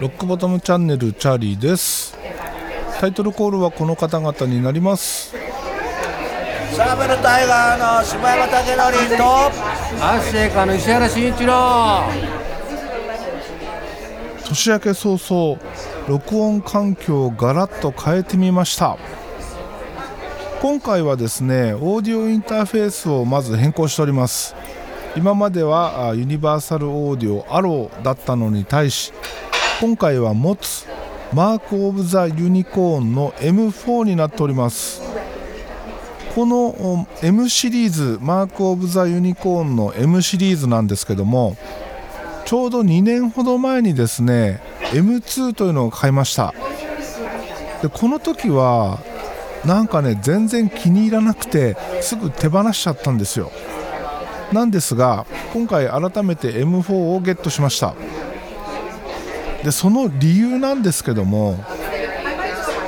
ロックボトムチャンネルチャーリーです。タイトルコールはこの方々になります。サブルタイガーの柴山武則とアッシェイカの石原慎一郎。年明け早々録音環境をガラッと変えてみました。今回はですねオーディオインターフェースをまず変更しております今まではユニバーサルオーディオアローだったのに対し今回は持つマーク・オブ・ザ・ユニコーンの M4 になっております。この M シリーズマーク・オブ・ザ・ユニコーンの M シリーズなんですけどもちょうど2年ほど前にですね M2 というのを買いました。でこの時はなんかね全然気に入らなくてすぐ手放しちゃったんですよ。なんですが今回改めて M4 をゲットしました。でその理由なんですけども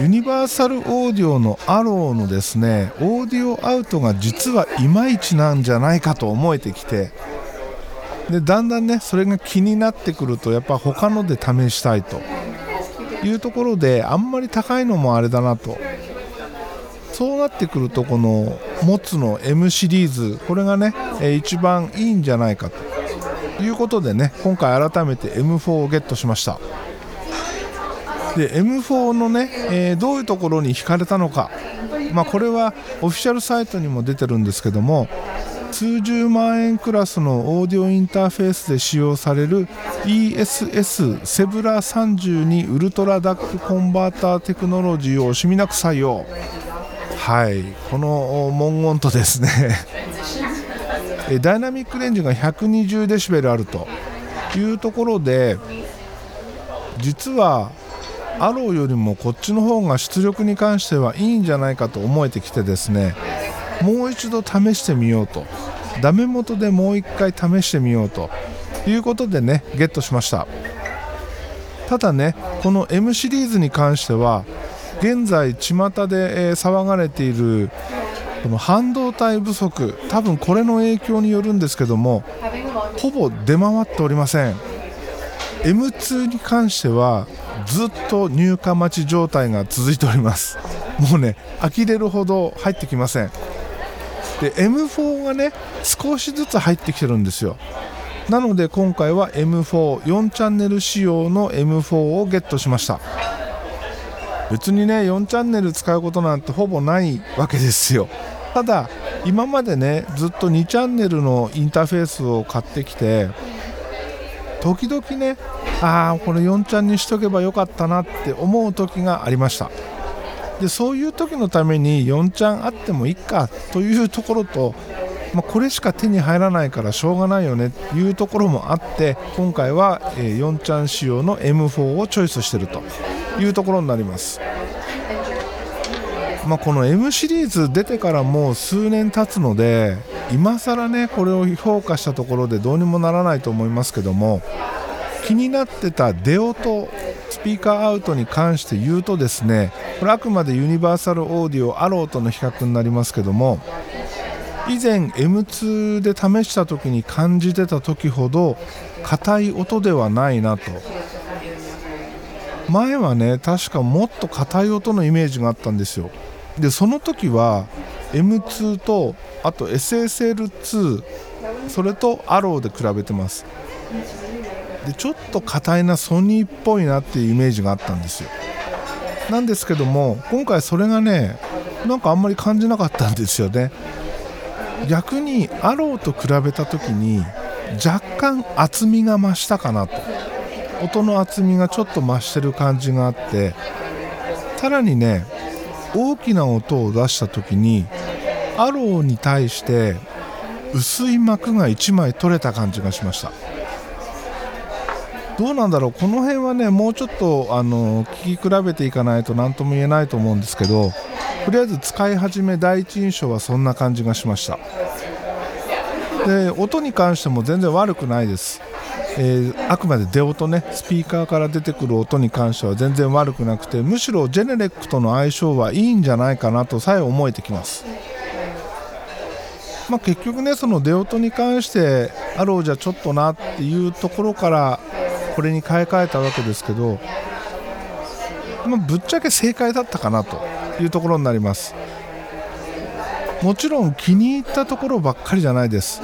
ユニバーサルオーディオのアローのですねオーディオアウトが実はいまいちなんじゃないかと思えてきてでだんだんねそれが気になってくるとやっぱ他ので試したいというところであんまり高いのもあれだなとそうなってくるとこのモツの M シリーズこれがね、一番いいんじゃないかということでね今回改めて M4 をゲットしました。で M4 のね、えーどういうところに惹かれたのか。まあこれはオフィシャルサイトにも出てるんですけども数十万円クラスのオーディオインターフェースで使用される ESS セブラ32ウルトラダックコンバーターテクノロジーを惜しみなく採用。はい。この文言とですね。ダイナミックレンジが120デシベルあると。いうところで実はアローよりもこっちの方が出力に関してはいいんじゃないかと思えてきてですね。もう一度試してみようと。ダメ元でもう一回試してみようと。いうことでねゲットしました。ただねこの M シリーズに関しては現在巷で、え騒がれているこの半導体不足多分これの影響によるんですけどもほぼ出回っておりません。M2 に関してはずっと入荷待ち状態が続いております。もうね呆れるほど入ってきません。で M4 がね少しずつ入ってきてるんですよ。なので今回は M44 チャンネル仕様の M4 をゲットしました。別にね4チャンネル使うことなんてほぼないわけですよ。ただ今までねずっと2チャンネルのインターフェースを買ってきて時々ねああこれ4チャンにしとけばよかったなって思う時がありました。でそういう時のために4チャンあってもいいかというところと、まあ、これしか手に入らないからしょうがないよねっていうところもあって今回は、4チャン仕様の M4 をチョイスしてると。いうところになります。まあ、この M シリーズ出てからもう数年経つので今更ねこれを評価したところでどうにもならないと思いますけども気になってた出音スピーカーアウトに関して言うとですねこれあくまでユニバーサルオーディオアローとの比較になりますけども以前 M2 で試した時に感じてた時ほど硬い音ではないなと前はね確かもっと硬い音のイメージがあったんですよ。でその時は M2 とあと SSL2 それとアローで比べてます。でちょっと硬いなソニーっぽいなっていうイメージがあったんですよ。なんですけども今回それがねなんかあんまり感じなかったんですよね。逆にアローと比べた時に若干厚みが増したかなと。音の厚みがちょっと増してる感じがあってさらにね大きな音を出した時にアローに対して薄い膜が1枚取れた感じがしました。どうなんだろう？この辺はねもうちょっとあの聞き比べていかないと何とも言えないと思うんですけどとりあえず使い始め第一印象はそんな感じがしました。で音に関しても全然悪くないです、えーあくまで出音ねスピーカーから出てくる音に関しては全然悪くなくてむしろジェネレックとの相性はいいんじゃないかなとさえ思えてきます。まあ、結局ねその出音に関してアローじゃちょっとなっていうところからこれに買い替えたわけですけど、まあ、ぶっちゃけ正解だったかなというところになります。もちろん気に入ったところばっかりじゃないです。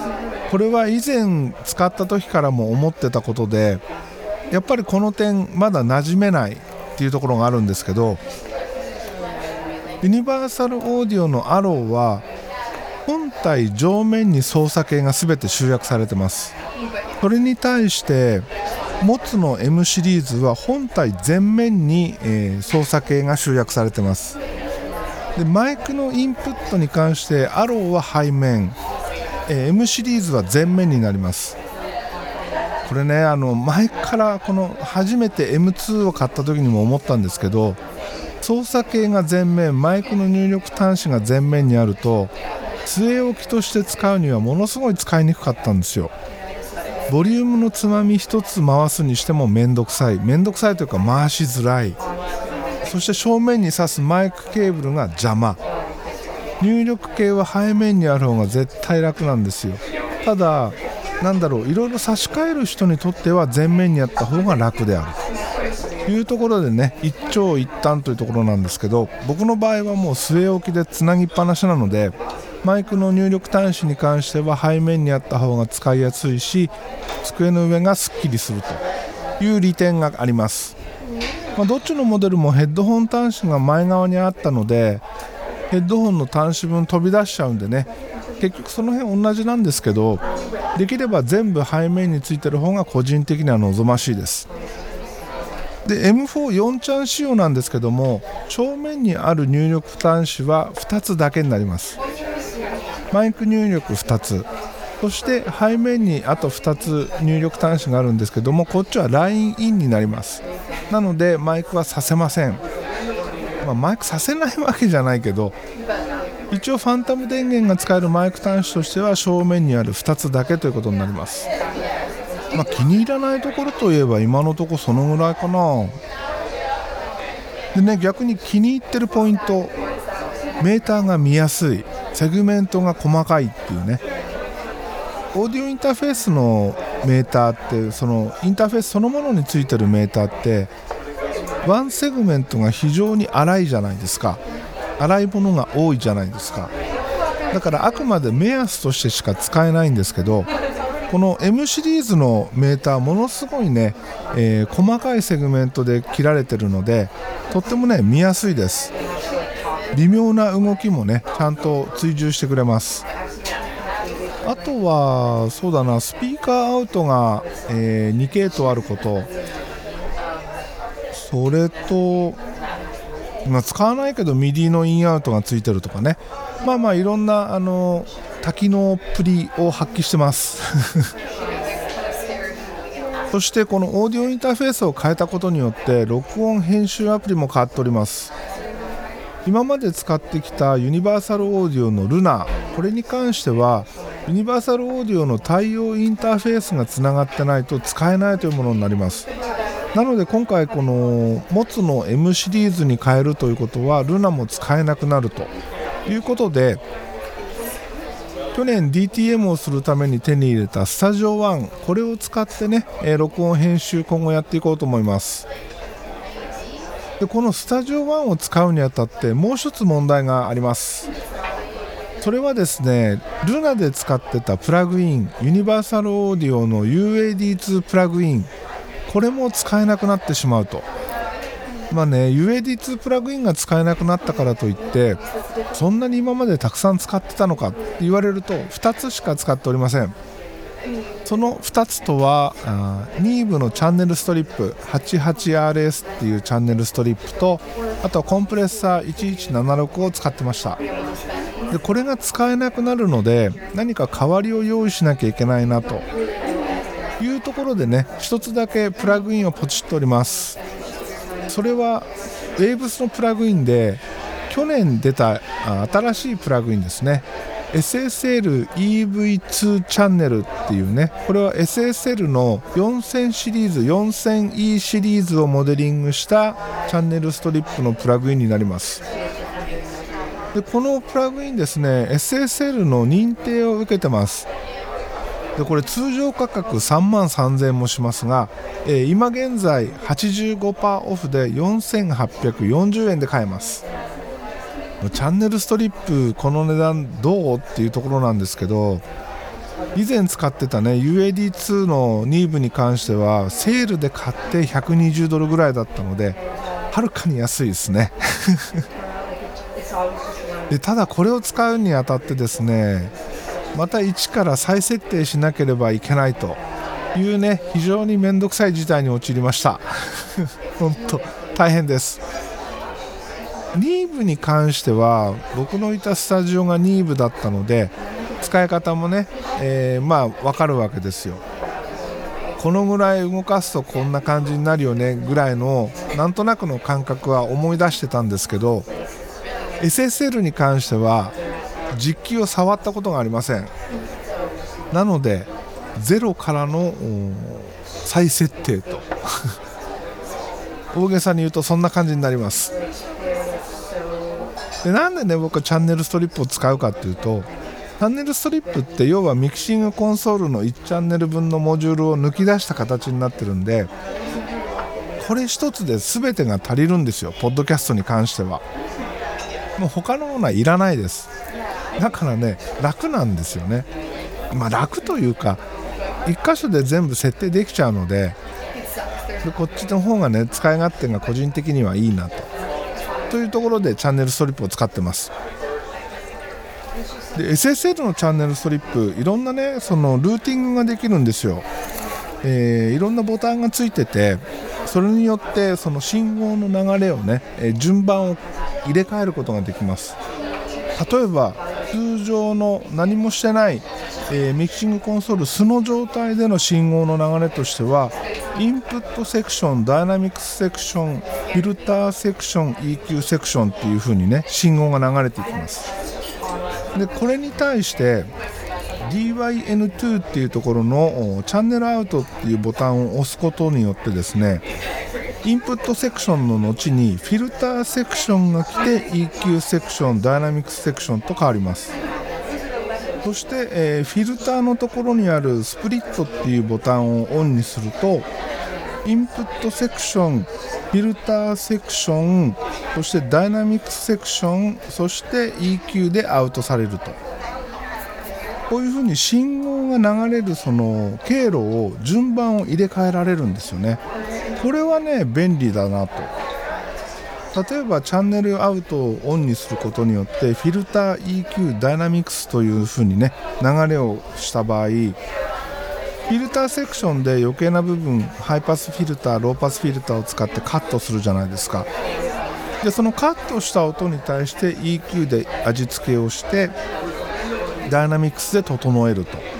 これは以前使った時からも思ってたことでやっぱりこの点まだ馴染めないっていうところがあるんですけどユニバーサルオーディオのアローは本体上面に操作系が全て集約されてます。それに対してモツの M シリーズは本体全面に、えー、操作系が集約されてます。でマイクのインプットに関してアローは背面、え、M シリーズは全面になります。これねあの前からこの初めて M2 を買った時にも思ったんですけど操作系が前面マイクの入力端子が前面にあると据え置きとして使うにはものすごい使いにくかったんですよ。ボリュームのつまみ1つ回すにしても面倒くさい。面倒くさいというか回しづらい。そして正面に挿すマイクケーブルが邪魔。入力系は背面にある方が絶対楽なんですよ。ただなんだろういろいろ差し替える人にとっては前面にあった方が楽である。というところでね一長一短というところなんですけど僕の場合はもう据え置きでつなぎっぱなしなのでマイクの入力端子に関しては背面にあった方が使いやすいし机の上がすっきりすると。いう利点があります、まあ、どっちのモデルもヘッドホン端子が前側にあったのでヘッドホンの端子分飛び出しちゃうんでね。結局その辺同じなんですけどできれば全部背面についてる方が個人的には望ましいです。で M44 ちゃん仕様なんですけども正面にある入力端子は2つだけになります。マイク入力2つ。そして背面にあと2つ入力端子があるんですけどもこっちはラインインになります。なのでマイクはさせません、まあ、マイクさせないわけじゃないけど一応ファンタム電源が使えるマイク端子としては正面にある2つだけということになります、まあ、気に入らないところといえば今のとこそのぐらいかな。でね逆に気に入ってるポイント。メーターが見やすい。セグメントが細かいっていうね。オーディオインターフェースのメーターってそのインターフェースそのものについてるメーターってワンセグメントが非常に粗いじゃないですか。粗いものが多いじゃないですか。だからあくまで目安としてしか使えないんですけどこの M シリーズのメーターものすごいね、えー、細かいセグメントで切られてるのでとってもね見やすいです。微妙な動きもねちゃんと追従してくれます。あとはそうだなスピーカーアウトが、えー、2系統あること。それとま、使わないけど MIDI のインアウトがついてるとかね。まあまあいろんなあの多機能っぷりを発揮してます。そしてこのオーディオインターフェースを変えたことによって録音編集アプリも変わっております。今まで使ってきたユニバーサルオーディオのルナ。これに関してはユニバーサルオーディオの対応インターフェースがつながってないと使えないというものになります。なので今回このモツの M シリーズに変えるということはルナも使えなくなるということで去年 DTM をするために手に入れたスタジオ1これを使ってね、え録音編集今後やっていこうと思います。でこのスタジオ1を使うにあたってもう一つ問題があります。それはですねルナで使ってたプラグインユニバーサルオーディオの UAD2 プラグインこれも使えなくなってしまうと。まあね UAD2 プラグインが使えなくなったからといってそんなに今までたくさん使ってたのかって言われると2つしか使っておりません。その2つとはニーブのチャンネルストリップ 88RS っていうチャンネルストリップとあとはコンプレッサー1176を使ってました。でこれが使えなくなるので何か代わりを用意しなきゃいけないなと。いうところでね1つだけプラグインをポチっております。それは Waves のプラグインで去年出た新しいプラグインですね。SSL-EV2 チャンネルっていうねこれは SSL の4000シリーズ 4000E シリーズをモデリングしたチャンネルストリップのプラグインになります。でこのプラグインですね SSL の認定を受けてます。でこれ通常価格3万3000円もしますが、えー、今現在85%オフで4840円で買えます。チャンネルストリップこの値段どうっていうところなんですけど以前使ってたね UAD2 のニーブに関してはセールで買って120ドルぐらいだったのではるかに安いですね。でただこれを使うにあたってですねまた一から再設定しなければいけないというね非常に面倒くさい事態に陥りました。本当大変です。ニーブに関しては僕のいたスタジオがニーブだったので使い方もね、えー、まあ分かるわけですよ。このぐらい動かすとこんな感じになるよねぐらいのなんとなくの感覚は思い出してたんですけど SSL に関しては実機を触ったことがありません。なのでゼロからの再設定と。大げさに言うとそんな感じになります。でなんでね僕はチャンネルストリップを使うかっていうとチャンネルストリップって要はミキシングコンソールの1チャンネル分のモジュールを抜き出した形になってるんでこれ1つで全てが足りるんですよポッドキャストに関しては。もう他のものはいらないです。だからね楽なんですよね。まあ楽というか1箇所で全部設定できちゃうのででこっちの方がね使い勝手が個人的にはいいなと。というところでチャンネルストリップを使ってます。で SSL のチャンネルストリップいろんなねそのルーティングができるんですよ、えー、いろんなボタンがついててそれによってその信号の流れをね、え順番を入れ替えることができます。例えば通常の何もしてない、えー、ミキシングコンソール素の状態での信号の流れとしてはインプットセクションダイナミクスセクションフィルターセクション EQ セクションっていう風にね信号が流れていきます。でこれに対して DYN2 っていうところのチャンネルアウトっていうボタンを押すことによってですねインプットセクションの後にフィルターセクションが来て EQ セクションダイナミックスセクションと変わります。そして、えー、フィルターのところにあるスプリットっていうボタンをオンにするとインプットセクションフィルターセクションそしてダイナミックスセクションそして EQ でアウトされると。こういうふうに信号が流れるその経路を順番を入れ替えられるんですよね。これはね便利だなと。例えばチャンネルアウトをオンにすることによってフィルター EQ ダイナミクスというふうにね流れをした場合フィルターセクションで余計な部分ハイパスフィルターローパスフィルターを使ってカットするじゃないですか。でそのカットした音に対して EQ で味付けをしてダイナミクスで整えると。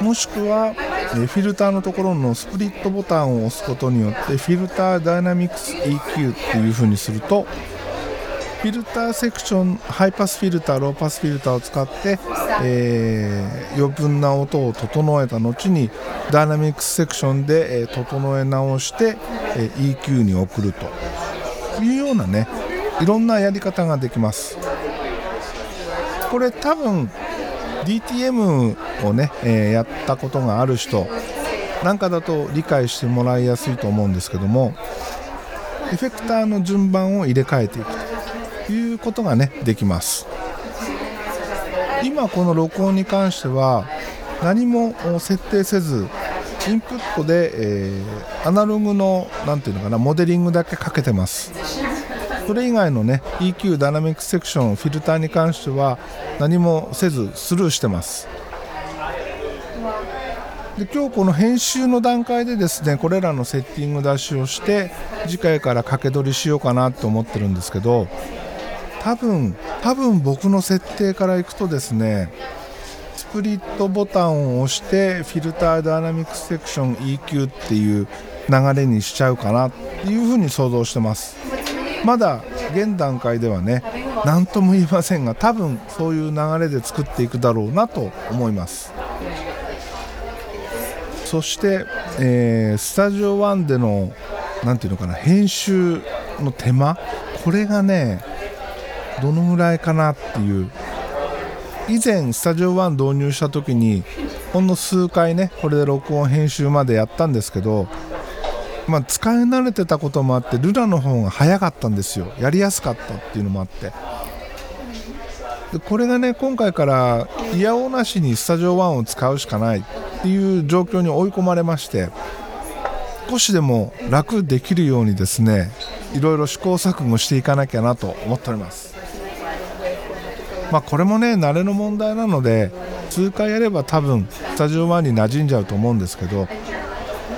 もしくはフィルターのところのスプリットボタンを押すことによってフィルターダイナミクス EQ っていう風にするとフィルターセクションハイパスフィルターローパスフィルターを使って、えー、余分な音を整えた後にダイナミクスセクションで、え、整え直して、え、EQ に送ると。いうようなねいろんなやり方ができます。これ多分 DTM をね、えー、やったことがある人なんかだと理解してもらいやすいと思うんですけどもエフェクターの順番を入れ替えていくということがねできます。今この録音に関しては何も設定せずインプットで、えー、アナログの何ていうのかなモデリングだけかけてます。それ以外のね EQ ダイナミックセクションフィルターに関しては何もせずスルーしてます。で今日この編集の段階でですねこれらのセッティング出しをして次回から掛け取りしようかなと思ってるんですけど多分多分僕の設定からいくとですねスプリットボタンを押してフィルターダイナミックセクション EQ っていう流れにしちゃうかなっていうふうに想像してます。まだ現段階ではね何とも言いませんが多分そういう流れで作っていくだろうなと思います。そして、えー、スタジオ1での何ていうのかな編集の手間これがねどのぐらいかなっていう。以前スタジオ1導入した時にほんの数回ねこれで録音編集までやったんですけどまあ、使い慣れてたこともあってルラの方が早かったんですよ。やりやすかったっていうのもあって。でこれがね今回からいやおなしにスタジオ1を使うしかないっていう状況に追い込まれまして少しでも楽できるようにですねいろいろ試行錯誤していかなきゃなと思っております。まあこれもね慣れの問題なので数回やれば多分スタジオ1に馴染んじゃうと思うんですけど、ま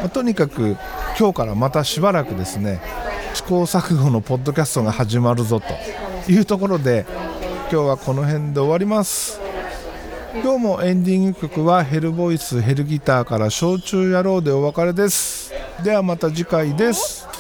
あ、とにかく今日からまたしばらくですね試行錯誤のポッドキャストが始まるぞというところで今日はこの辺で終わります。今日もエンディング曲はヘルボイスヘルギターから焼酎野郎でお別れです。ではまた次回です。